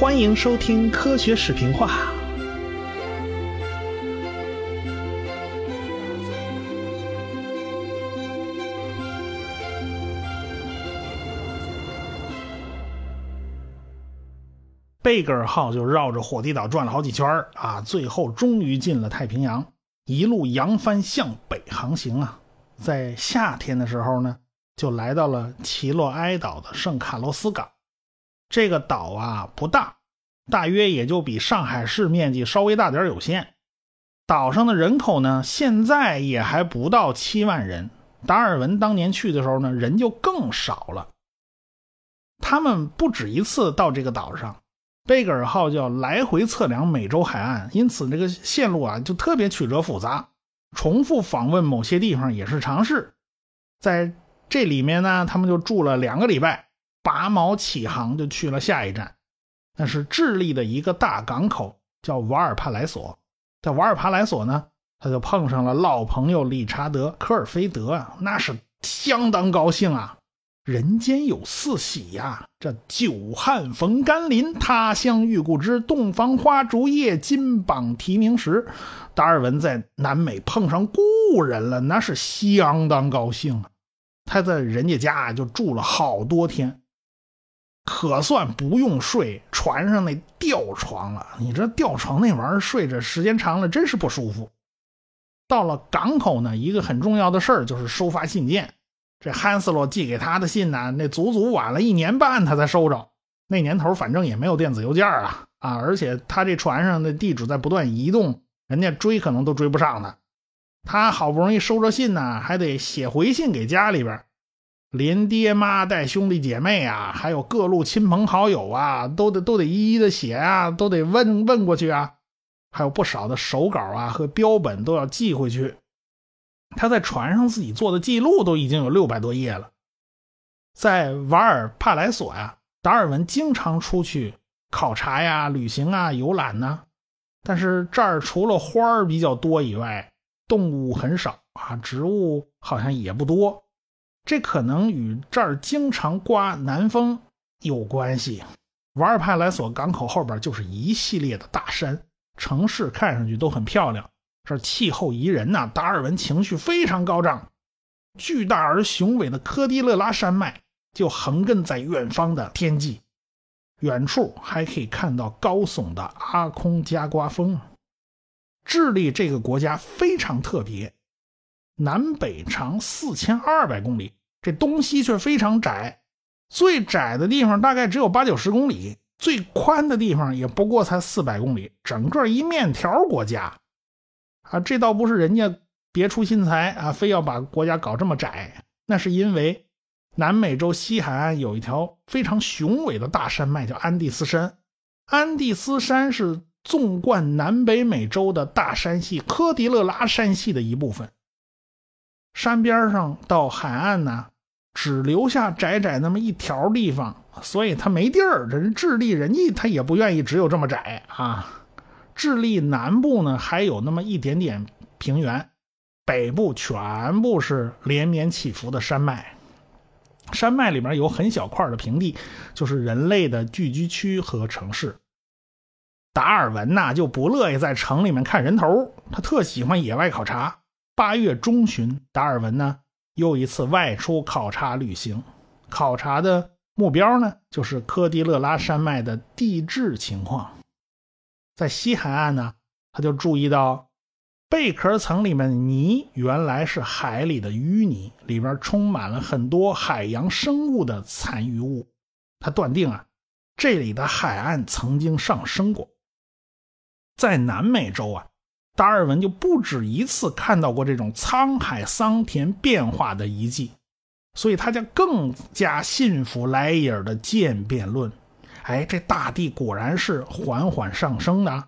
欢迎收听科学视频化。贝格尔号就绕着火地岛转了好几圈啊，最后终于进了太平洋，一路扬帆向北航行啊。在夏天的时候呢，就来到了奇洛埃岛的圣卡洛斯港。这个岛啊不大，大约也就比上海市面积稍微大点有限。岛上的人口呢，现在也还不到七万人。达尔文当年去的时候呢，人就更少了。他们不止一次到这个岛上。贝格尔号叫来回测量美洲海岸，因此这个线路啊就特别曲折复杂。重复访问某些地方也是常事。在这里面呢，他们就住了两个礼拜，拔锚起航就去了下一站，那是智利的一个大港口，叫瓦尔帕莱索。在瓦尔帕莱索呢，他就碰上了老朋友理查德·科尔菲德啊，那是相当高兴啊。人间有四喜呀！这久旱逢甘霖，他乡遇故知，洞房花烛夜，金榜题名时。达尔文在南美碰上故人了，那是相当高兴啊！他在人家家就住了好多天，可算不用睡船上那吊床了。你这吊床那玩意儿，睡着时间长了真是不舒服。到了港口呢，一个很重要的事儿就是收发信件。这汉斯洛寄给他的信呢，那足足晚了一年半，他才收着。那年头反正也没有电子邮件啊啊！而且他这船上的地址在不断移动，人家追可能都追不上他。他好不容易收着信呢，还得写回信给家里边，连爹妈带兄弟姐妹啊，还有各路亲朋好友啊，都得都得一一的写啊，都得问问过去啊。还有不少的手稿啊和标本都要寄回去。他在船上自己做的记录都已经有六百多页了。在瓦尔帕莱索呀，达尔文经常出去考察呀、旅行啊、游览呢。但是这儿除了花儿比较多以外，动物很少啊，植物好像也不多。这可能与这儿经常刮南风有关系。瓦尔帕莱索港口后边就是一系列的大山，城市看上去都很漂亮。这气候宜人呐，达尔文情绪非常高涨。巨大而雄伟的科迪勒拉山脉就横亘在远方的天际，远处还可以看到高耸的阿空加瓜峰。智利这个国家非常特别，南北长四千二百公里，这东西却非常窄，最窄的地方大概只有八九十公里，最宽的地方也不过才四百公里，整个一面条国家。啊，这倒不是人家别出心裁啊，非要把国家搞这么窄。那是因为南美洲西海岸有一条非常雄伟的大山脉，叫安第斯山。安第斯山是纵贯南北美洲的大山系——科迪勒拉山系的一部分。山边上到海岸呢，只留下窄窄那么一条地方，所以他没地儿。这智利人家他也不愿意只有这么窄啊。智利南部呢还有那么一点点平原，北部全部是连绵起伏的山脉。山脉里面有很小块的平地，就是人类的聚居区和城市。达尔文呐就不乐意在城里面看人头，他特喜欢野外考察。八月中旬，达尔文呢又一次外出考察旅行，考察的目标呢就是科迪勒拉山脉的地质情况。在西海岸呢，他就注意到贝壳层里面的泥原来是海里的淤泥，里边充满了很多海洋生物的残余物。他断定啊，这里的海岸曾经上升过。在南美洲啊，达尔文就不止一次看到过这种沧海桑田变化的遗迹，所以他就更加信服莱伊尔的渐变论。哎，这大地果然是缓缓上升的。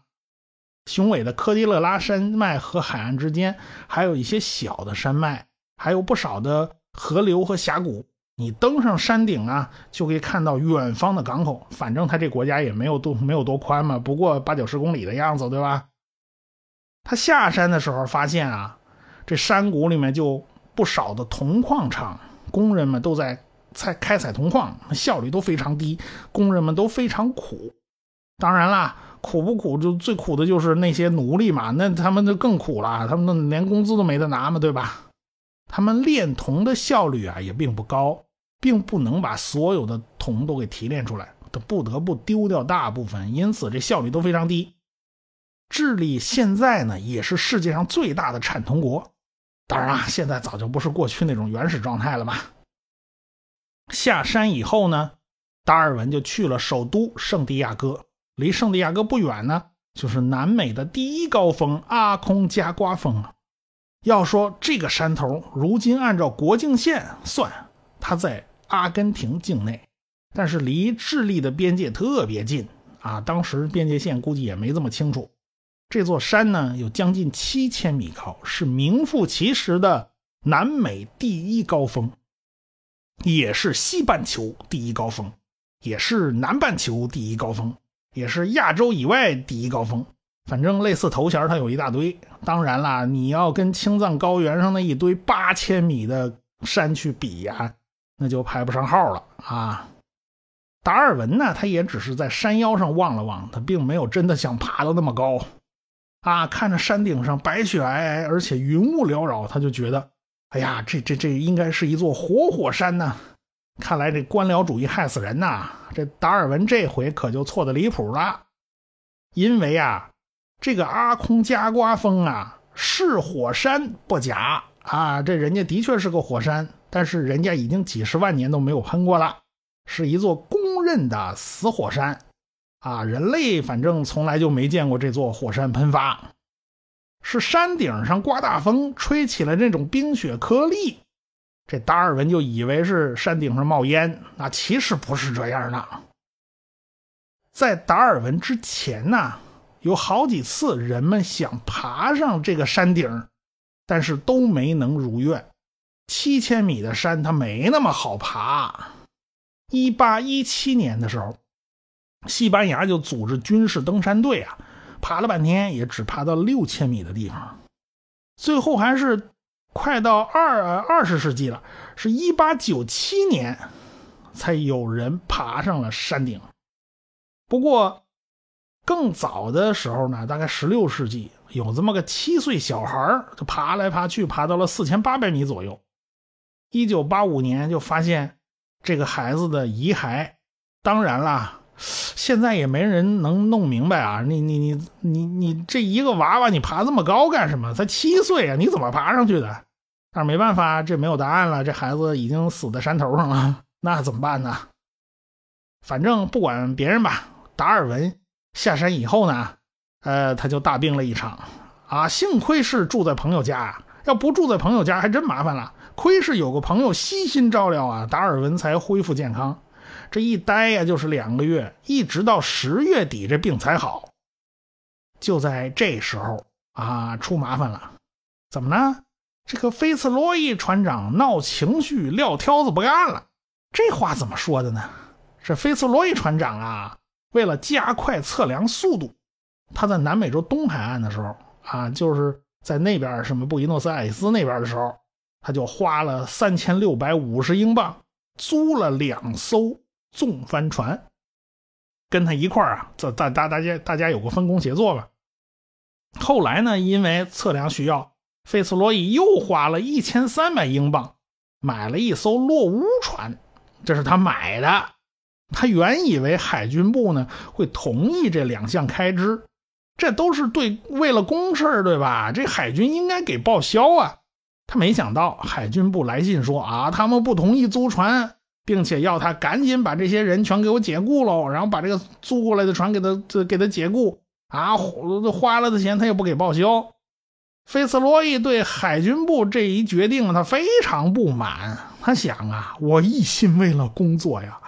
雄伟的科迪勒拉山脉和海岸之间，还有一些小的山脉，还有不少的河流和峡谷。你登上山顶啊，就可以看到远方的港口。反正他这国家也没有多没有多宽嘛，不过八九十公里的样子，对吧？他下山的时候发现啊，这山谷里面就不少的铜矿厂，工人们都在。采开采铜矿效率都非常低，工人们都非常苦。当然啦，苦不苦就最苦的就是那些奴隶嘛，那他们就更苦了，他们连工资都没得拿嘛，对吧？他们炼铜的效率啊也并不高，并不能把所有的铜都给提炼出来，他不得不丢掉大部分，因此这效率都非常低。智利现在呢也是世界上最大的产铜国，当然啊，现在早就不是过去那种原始状态了嘛。下山以后呢，达尔文就去了首都圣地亚哥，离圣地亚哥不远呢，就是南美的第一高峰阿空加瓜峰啊。要说这个山头，如今按照国境线算，它在阿根廷境内，但是离智利的边界特别近啊。当时边界线估计也没这么清楚。这座山呢，有将近七千米高，是名副其实的南美第一高峰，也是西半球第一高峰，也是南半球第一高峰，也是亚洲以外第一高峰。反正类似头衔，它有一大堆。当然啦，你要跟青藏高原上那一堆八千米的山去比呀，那就排不上号了啊。达尔文呢，他也只是在山腰上望了望，他并没有真的想爬到那么高。啊，看着山顶上白雪皑皑，而且云雾缭绕，他就觉得，哎呀，这这这应该是一座活火山呢。看来这官僚主义害死人呐！这达尔文这回可就错的离谱了，因为啊，这个阿空加瓜峰啊是火山不假啊，这人家的确是个火山，但是人家已经几十万年都没有喷过了，是一座公认的死火山。啊，人类反正从来就没见过这座火山喷发，是山顶上刮大风，吹起了那种冰雪颗粒，这达尔文就以为是山顶上冒烟，那其实不是这样的。在达尔文之前呢，有好几次人们想爬上这个山顶，但是都没能如愿。七千米的山，它没那么好爬。一八一七年的时候。西班牙就组织军事登山队啊，爬了半天也只爬到六千米的地方，最后还是快到二二十世纪了，是一八九七年才有人爬上了山顶。不过更早的时候呢，大概十六世纪有这么个七岁小孩就爬来爬去，爬到了四千八百米左右。一九八五年就发现这个孩子的遗骸，当然啦。现在也没人能弄明白啊！你你你你你这一个娃娃，你爬这么高干什么？才七岁啊，你怎么爬上去的？但是没办法，这没有答案了。这孩子已经死在山头上了，那怎么办呢？反正不管别人吧，达尔文下山以后呢，呃，他就大病了一场啊。幸亏是住在朋友家，要不住在朋友家还真麻烦了。亏是有个朋友悉心照料啊，达尔文才恢复健康。这一待呀，就是两个月，一直到十月底，这病才好。就在这时候啊，出麻烦了，怎么呢？这个菲茨罗伊船长闹情绪，撂挑子不干了。这话怎么说的呢？这菲茨罗伊船长啊，为了加快测量速度，他在南美洲东海岸的时候啊，就是在那边什么布宜诺斯艾利斯那边的时候，他就花了三千六百五十英镑租了两艘。纵帆船跟他一块儿啊，这大大大家大家有个分工协作吧。后来呢，因为测量需要，费茨罗伊又花了一千三百英镑买了一艘落乌船，这是他买的。他原以为海军部呢会同意这两项开支，这都是对为了公事对吧？这海军应该给报销啊。他没想到海军部来信说啊，他们不同意租船。并且要他赶紧把这些人全给我解雇喽，然后把这个租过来的船给他给他解雇啊，花了的钱他也不给报销。费斯罗伊对海军部这一决定他非常不满，他想啊，我一心为了工作呀，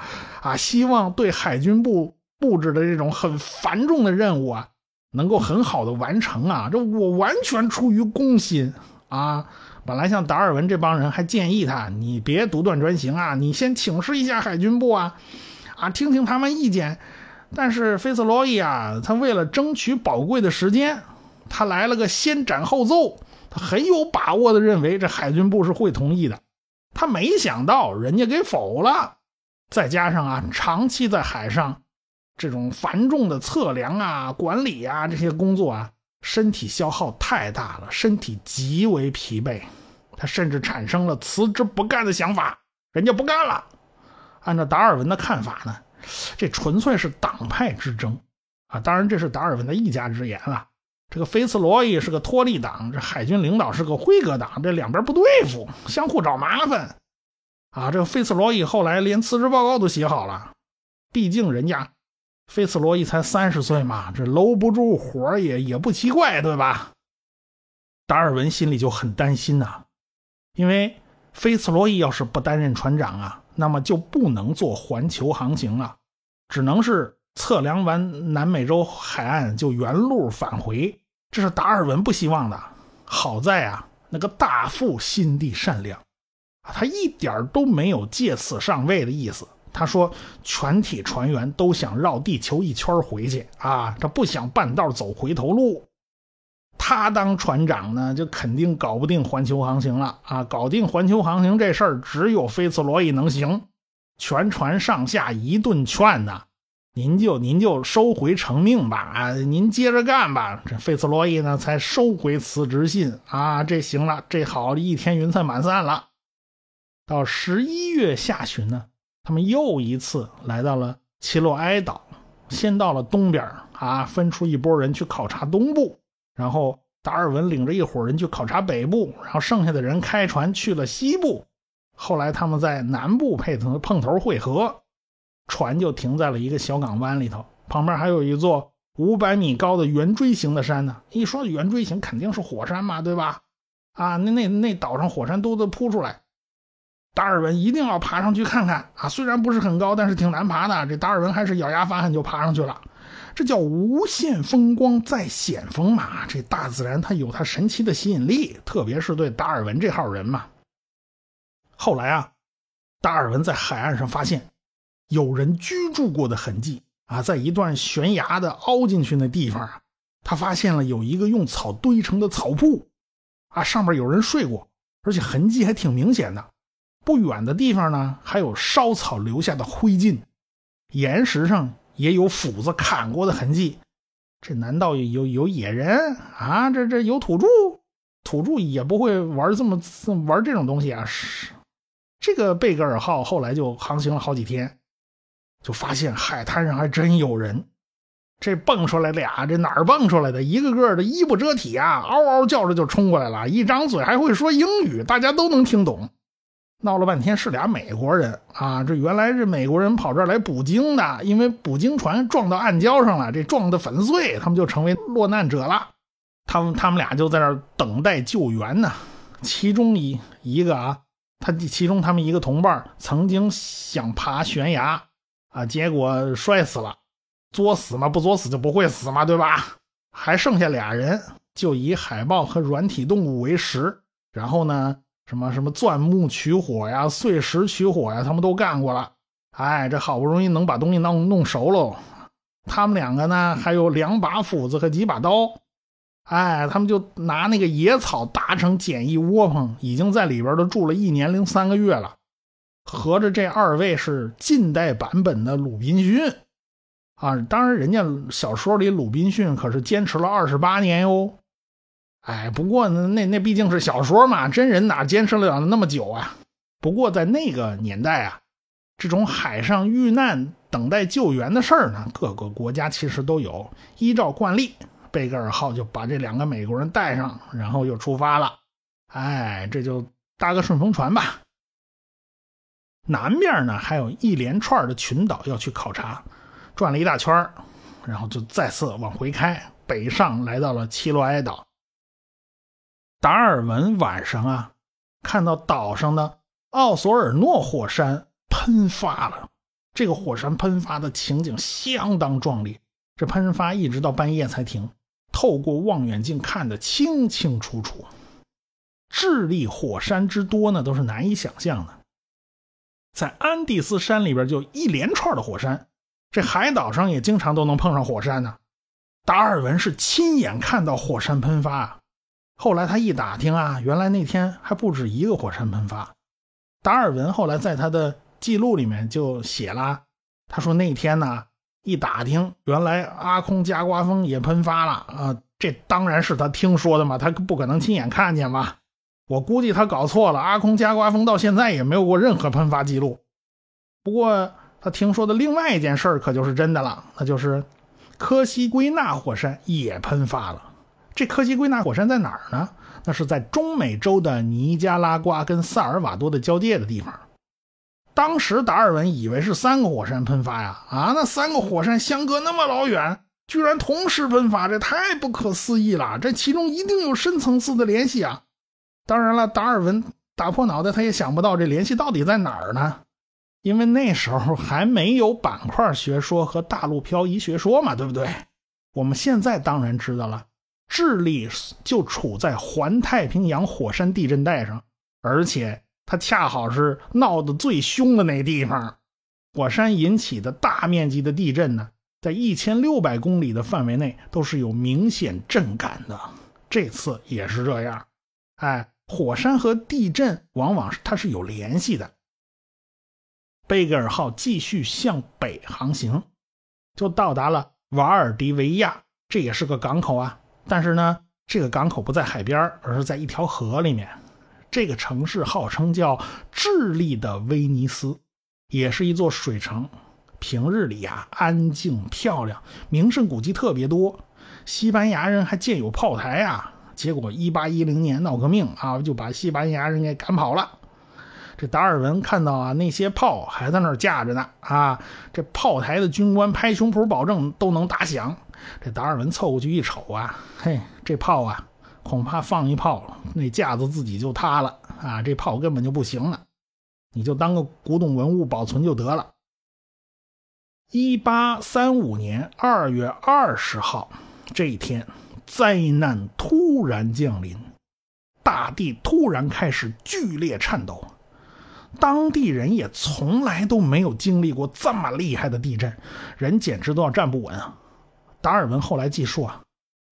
啊，希望对海军部布置的这种很繁重的任务啊，能够很好的完成啊，这我完全出于公心啊。本来像达尔文这帮人还建议他，你别独断专行啊，你先请示一下海军部啊，啊，听听他们意见。但是菲斯罗伊啊，他为了争取宝贵的时间，他来了个先斩后奏，他很有把握的认为这海军部是会同意的。他没想到人家给否了，再加上啊，长期在海上，这种繁重的测量啊、管理啊这些工作啊，身体消耗太大了，身体极为疲惫。他甚至产生了辞职不干的想法，人家不干了。按照达尔文的看法呢，这纯粹是党派之争啊！当然，这是达尔文的一家之言了。这个菲茨罗伊是个托利党，这海军领导是个辉格党，这两边不对付，相互找麻烦啊！这个菲茨罗伊后来连辞职报告都写好了，毕竟人家菲茨罗伊才三十岁嘛，这搂不住火也也不奇怪，对吧？达尔文心里就很担心呐，因为菲茨罗伊要是不担任船长啊，那么就不能做环球航行了，只能是测量完南美洲海岸就原路返回。这是达尔文不希望的。好在啊，那个大副心地善良，啊，他一点都没有借此上位的意思。他说，全体船员都想绕地球一圈回去啊，他不想半道走回头路。他当船长呢，就肯定搞不定环球航行了啊！搞定环球航行这事儿，只有菲茨罗伊能行。全船上下一顿劝呐。您就您就收回成命吧，啊，您接着干吧。这费茨罗伊呢，才收回辞职信啊。这行了，这好，一天云彩满散了。到十一月下旬呢，他们又一次来到了奇洛埃岛，先到了东边啊，分出一波人去考察东部，然后达尔文领着一伙人去考察北部，然后剩下的人开船去了西部。后来他们在南部配头碰头会合。船就停在了一个小港湾里头，旁边还有一座五百米高的圆锥形的山呢。一说圆锥形，肯定是火山嘛，对吧？啊，那那那岛上火山都都扑出来，达尔文一定要爬上去看看啊！虽然不是很高，但是挺难爬的。这达尔文还是咬牙发狠就爬上去了。这叫无限风光在险峰嘛。这大自然它有它神奇的吸引力，特别是对达尔文这号人嘛。后来啊，达尔文在海岸上发现。有人居住过的痕迹啊，在一段悬崖的凹进去那地方啊，他发现了有一个用草堆成的草铺，啊，上面有人睡过，而且痕迹还挺明显的。不远的地方呢，还有烧草留下的灰烬，岩石上也有斧子砍过的痕迹。这难道有有野人啊？这这有土著？土著也不会玩这么玩这种东西啊！是这个贝格尔号后来就航行了好几天。就发现海滩上还真有人，这蹦出来俩，这哪儿蹦出来的？一个个的衣不遮体啊，嗷嗷叫着就冲过来了，一张嘴还会说英语，大家都能听懂。闹了半天是俩美国人啊，这原来是美国人跑这儿来捕鲸的，因为捕鲸船撞到暗礁上了，这撞得粉碎，他们就成为落难者了。他们他们俩就在那儿等待救援呢。其中一一个啊，他其中他们一个同伴曾经想爬悬崖。啊！结果摔死了，作死嘛？不作死就不会死嘛，对吧？还剩下俩人，就以海豹和软体动物为食。然后呢，什么什么钻木取火呀、碎石取火呀，他们都干过了。哎，这好不容易能把东西弄弄熟喽。他们两个呢，还有两把斧子和几把刀。哎，他们就拿那个野草搭成简易窝棚，已经在里边都住了一年零三个月了。合着这二位是近代版本的鲁滨逊啊！当然，人家小说里鲁滨逊可是坚持了二十八年哟。哎，不过呢，那那毕竟是小说嘛，真人哪坚持了那么久啊？不过在那个年代啊，这种海上遇难、等待救援的事儿呢，各个国家其实都有。依照惯例，贝格尔号就把这两个美国人带上，然后又出发了。哎，这就搭个顺风船吧。南边呢，还有一连串的群岛要去考察，转了一大圈然后就再次往回开，北上来到了奇洛埃岛。达尔文晚上啊，看到岛上的奥索尔诺火山喷发了，这个火山喷发的情景相当壮丽，这喷发一直到半夜才停，透过望远镜看得清清楚楚。智利火山之多呢，都是难以想象的。在安第斯山里边就一连串的火山，这海岛上也经常都能碰上火山呢。达尔文是亲眼看到火山喷发，后来他一打听啊，原来那天还不止一个火山喷发。达尔文后来在他的记录里面就写了，他说那天呢一打听，原来阿空加瓜峰也喷发了啊！这当然是他听说的嘛，他不可能亲眼看见嘛。我估计他搞错了，阿空加瓜峰到现在也没有过任何喷发记录。不过他听说的另外一件事可就是真的了，那就是科西圭纳火山也喷发了。这科西圭纳火山在哪儿呢？那是在中美洲的尼加拉瓜跟萨尔瓦多的交界的地方。当时达尔文以为是三个火山喷发呀，啊，那三个火山相隔那么老远，居然同时喷发，这太不可思议了！这其中一定有深层次的联系啊！当然了，达尔文打破脑袋他也想不到这联系到底在哪儿呢？因为那时候还没有板块学说和大陆漂移学说嘛，对不对？我们现在当然知道了，智利就处在环太平洋火山地震带上，而且。它恰好是闹得最凶的那地方，火山引起的大面积的地震呢，在一千六百公里的范围内都是有明显震感的。这次也是这样，哎，火山和地震往往是它是有联系的。贝格尔号继续向北航行，就到达了瓦尔迪维亚，这也是个港口啊。但是呢，这个港口不在海边，而是在一条河里面。这个城市号称叫智利的威尼斯，也是一座水城。平日里呀，安静漂亮，名胜古迹特别多。西班牙人还建有炮台啊。结果1810年闹革命啊，就把西班牙人给赶跑了。这达尔文看到啊，那些炮还在那儿架着呢啊。这炮台的军官拍胸脯保证都能打响。这达尔文凑过去一瞅啊，嘿，这炮啊！恐怕放一炮，那架子自己就塌了啊！这炮根本就不行了，你就当个古董文物保存就得了。一八三五年二月二十号这一天，灾难突然降临，大地突然开始剧烈颤抖，当地人也从来都没有经历过这么厉害的地震，人简直都要站不稳啊！达尔文后来记述啊。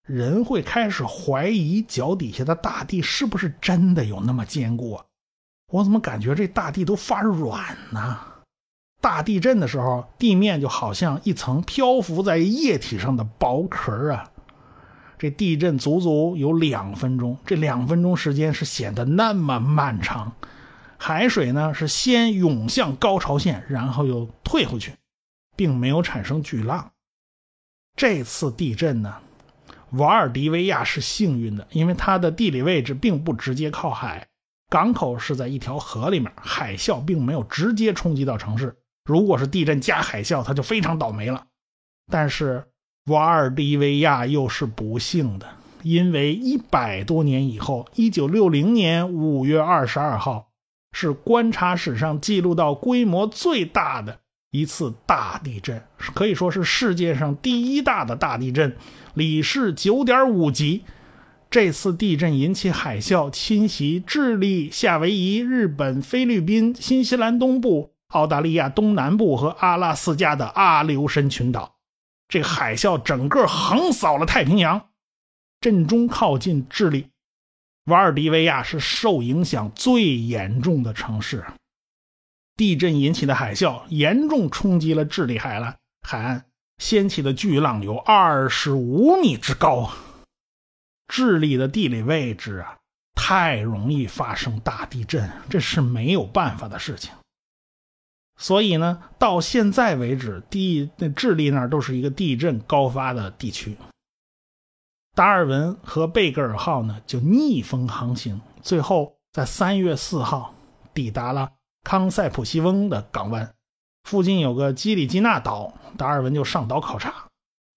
人会开始怀疑脚底下的大地是不是真的有那么坚固？我怎么感觉这大地都发软呢？大地震的时候，地面就好像一层漂浮在液体上的薄壳啊！这地震足足有两分钟，这两分钟时间是显得那么漫长。海水呢是先涌向高潮线，然后又退回去，并没有产生巨浪。这次地震呢？瓦尔迪维亚是幸运的，因为它的地理位置并不直接靠海，港口是在一条河里面，海啸并没有直接冲击到城市。如果是地震加海啸，它就非常倒霉了。但是瓦尔迪维亚又是不幸的，因为一百多年以后，一九六零年五月二十二号，是观察史上记录到规模最大的。一次大地震，可以说是世界上第一大的大地震，里氏九点五级。这次地震引起海啸，侵袭智利、夏威夷、日本、菲律宾、新西兰东部、澳大利亚东南部和阿拉斯加的阿留申群岛。这海啸整个横扫了太平洋，震中靠近智利，瓦尔迪维亚是受影响最严重的城市。地震引起的海啸严重冲击了智利海岸，海岸掀起的巨浪有二十五米之高。智利的地理位置啊，太容易发生大地震，这是没有办法的事情。所以呢，到现在为止，地那智利那儿都是一个地震高发的地区。达尔文和贝格尔号呢，就逆风航行，最后在三月四号抵达了。康塞普西翁的港湾附近有个基里基纳岛，达尔文就上岛考察。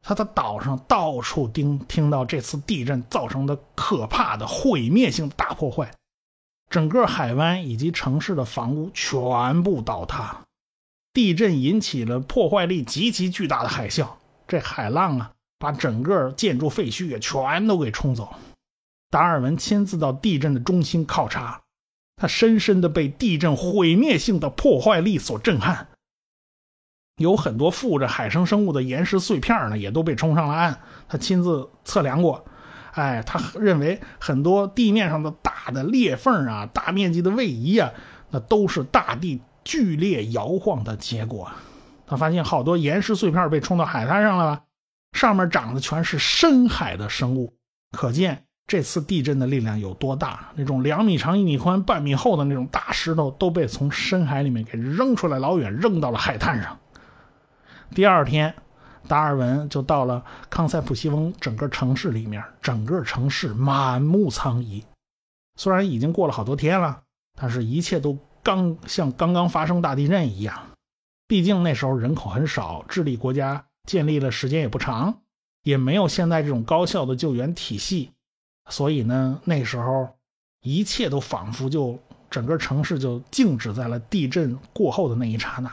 他在岛上到处听听到这次地震造成的可怕的毁灭性大破坏，整个海湾以及城市的房屋全部倒塌。地震引起了破坏力极其巨大的海啸，这海浪啊，把整个建筑废墟也全都给冲走。达尔文亲自到地震的中心考察。他深深的被地震毁灭性的破坏力所震撼，有很多附着海生生物的岩石碎片呢，也都被冲上了岸。他亲自测量过，哎，他认为很多地面上的大的裂缝啊、大面积的位移啊，那都是大地剧烈摇晃的结果。他发现好多岩石碎片被冲到海滩上了，上面长的全是深海的生物，可见这次地震的力量有多大。那种两米长、一米宽、半米厚的那种大石头都被从深海里面给扔出来，老远扔到了海滩上。第二天，达尔文就到了康塞普西翁整个城市里面，整个城市满目苍夷。虽然已经过了好多天了，但是一切都刚像刚刚发生大地震一样。毕竟那时候人口很少，智利国家建立了时间也不长，也没有现在这种高效的救援体系，所以呢，那时候一切都仿佛就整个城市就静止在了地震过后的那一刹那。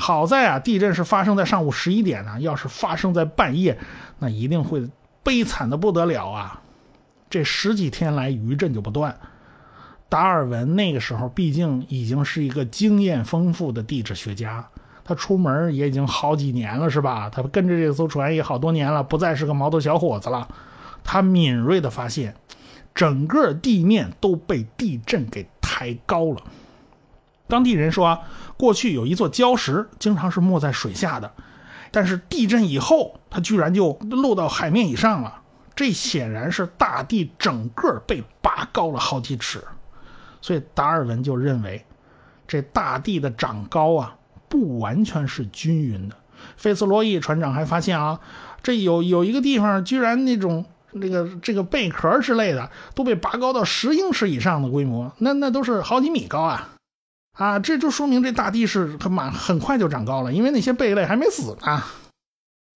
好在啊，地震是发生在上午十一点呢，要是发生在半夜，那一定会悲惨的不得了啊！这十几天来余震就不断。达尔文那个时候毕竟已经是一个经验丰富的地质学家，他出门也已经好几年了，是吧？他跟着这艘船也好多年了，不再是个毛头小伙子了。他敏锐地发现，整个地面都被地震给抬高了。当地人说，过去有一座礁石，经常是没在水下的，但是地震以后，它居然就落到海面以上了。这显然是大地整个被拔高了好几尺。所以达尔文就认为，这大地的长高啊，不完全是均匀的。费斯罗伊船长还发现啊，这有有一个地方，居然那种那个这个贝壳之类的都被拔高到十英尺以上的规模，那那都是好几米高啊！啊，这就说明这大地是很满很快就长高了，因为那些贝类还没死呢。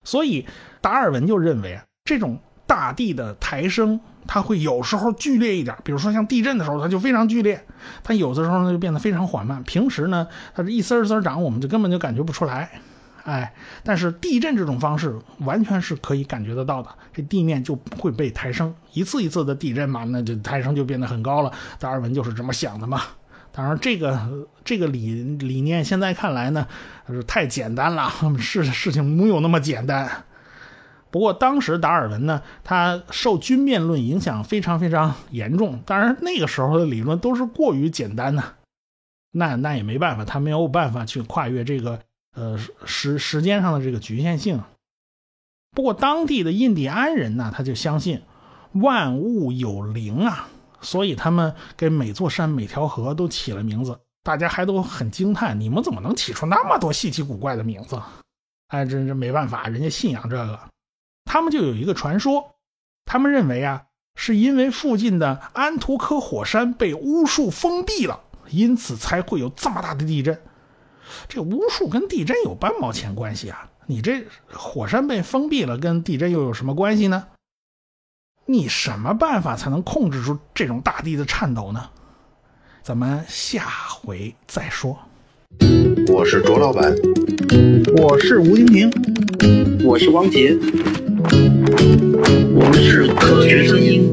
所以达尔文就认为，这种大地的抬升。它会有时候剧烈一点，比如说像地震的时候，它就非常剧烈；它有的时候呢就变得非常缓慢。平时呢，它是一丝丝长，我们就根本就感觉不出来。哎，但是地震这种方式完全是可以感觉得到的，这地面就会被抬升，一次一次的地震嘛，那就抬升就变得很高了。达尔文就是这么想的嘛。当然，这个这个理理念现在看来呢，是太简单了，事事情没有那么简单。不过当时达尔文呢，他受均变论影响非常非常严重。当然那个时候的理论都是过于简单的，那那也没办法，他没有办法去跨越这个呃时时间上的这个局限性。不过当地的印第安人呢，他就相信万物有灵啊，所以他们给每座山每条河都起了名字，大家还都很惊叹，你们怎么能起出那么多稀奇古怪的名字？哎，这这没办法，人家信仰这个。他们就有一个传说，他们认为啊，是因为附近的安图科火山被巫术封闭了，因此才会有这么大的地震。这巫术跟地震有半毛钱关系啊？你这火山被封闭了，跟地震又有什么关系呢？你什么办法才能控制住这种大地的颤抖呢？咱们下回再说。我是卓老板，我是吴婷婷，我是汪杰。我们是科学声音。